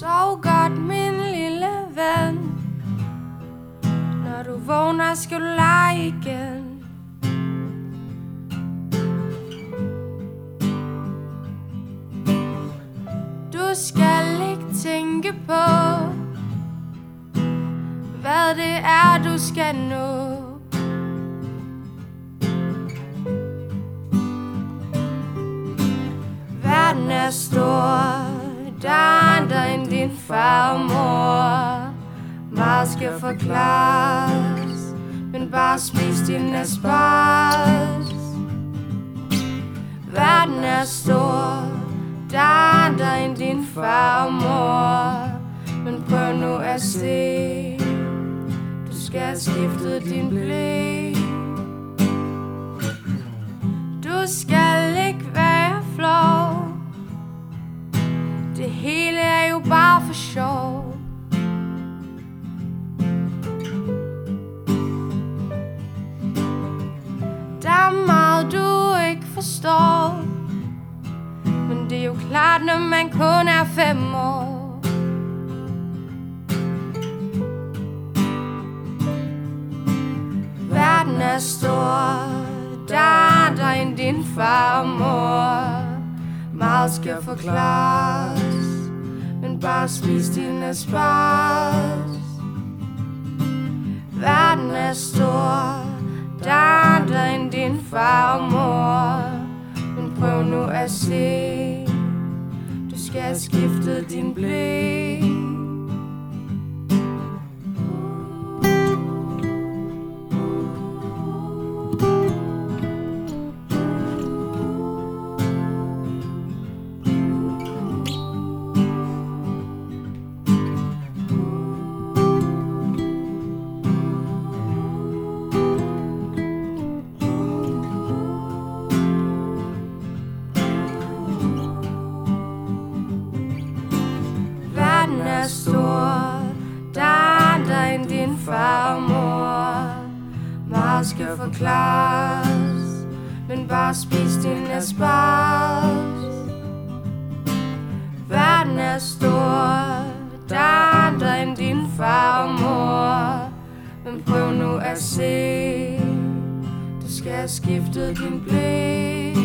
Sov godt, min lille ven. Når du vågner, skal du lege igen. Du skal ikke tænke på Hvad det er, du skal nå. Verden er stor. Skal forklares. Men bare spis din asparges. Verden er stor. Der er andre end din far og mor. Men prøv nu at se. Du skal have skiftet din blæ Du skal ikke være flov. Det hele er jo bare for sjov. Forstår Men det er jo klart når man kun er fem år. Verden er stor. Der er andre end din far og mor. Meget skal forklares. Men bare spis din asparges. Verden er stor. Der er andre end din far og mor prøv at se. Du skal have skiftet din blæ er stor Der er andre end din far og mor Meget skal forklares Men bare spis din asparges. Verden er stor Der er andre end din far og mor Men prøv nu at se Du skal have skiftet din blik.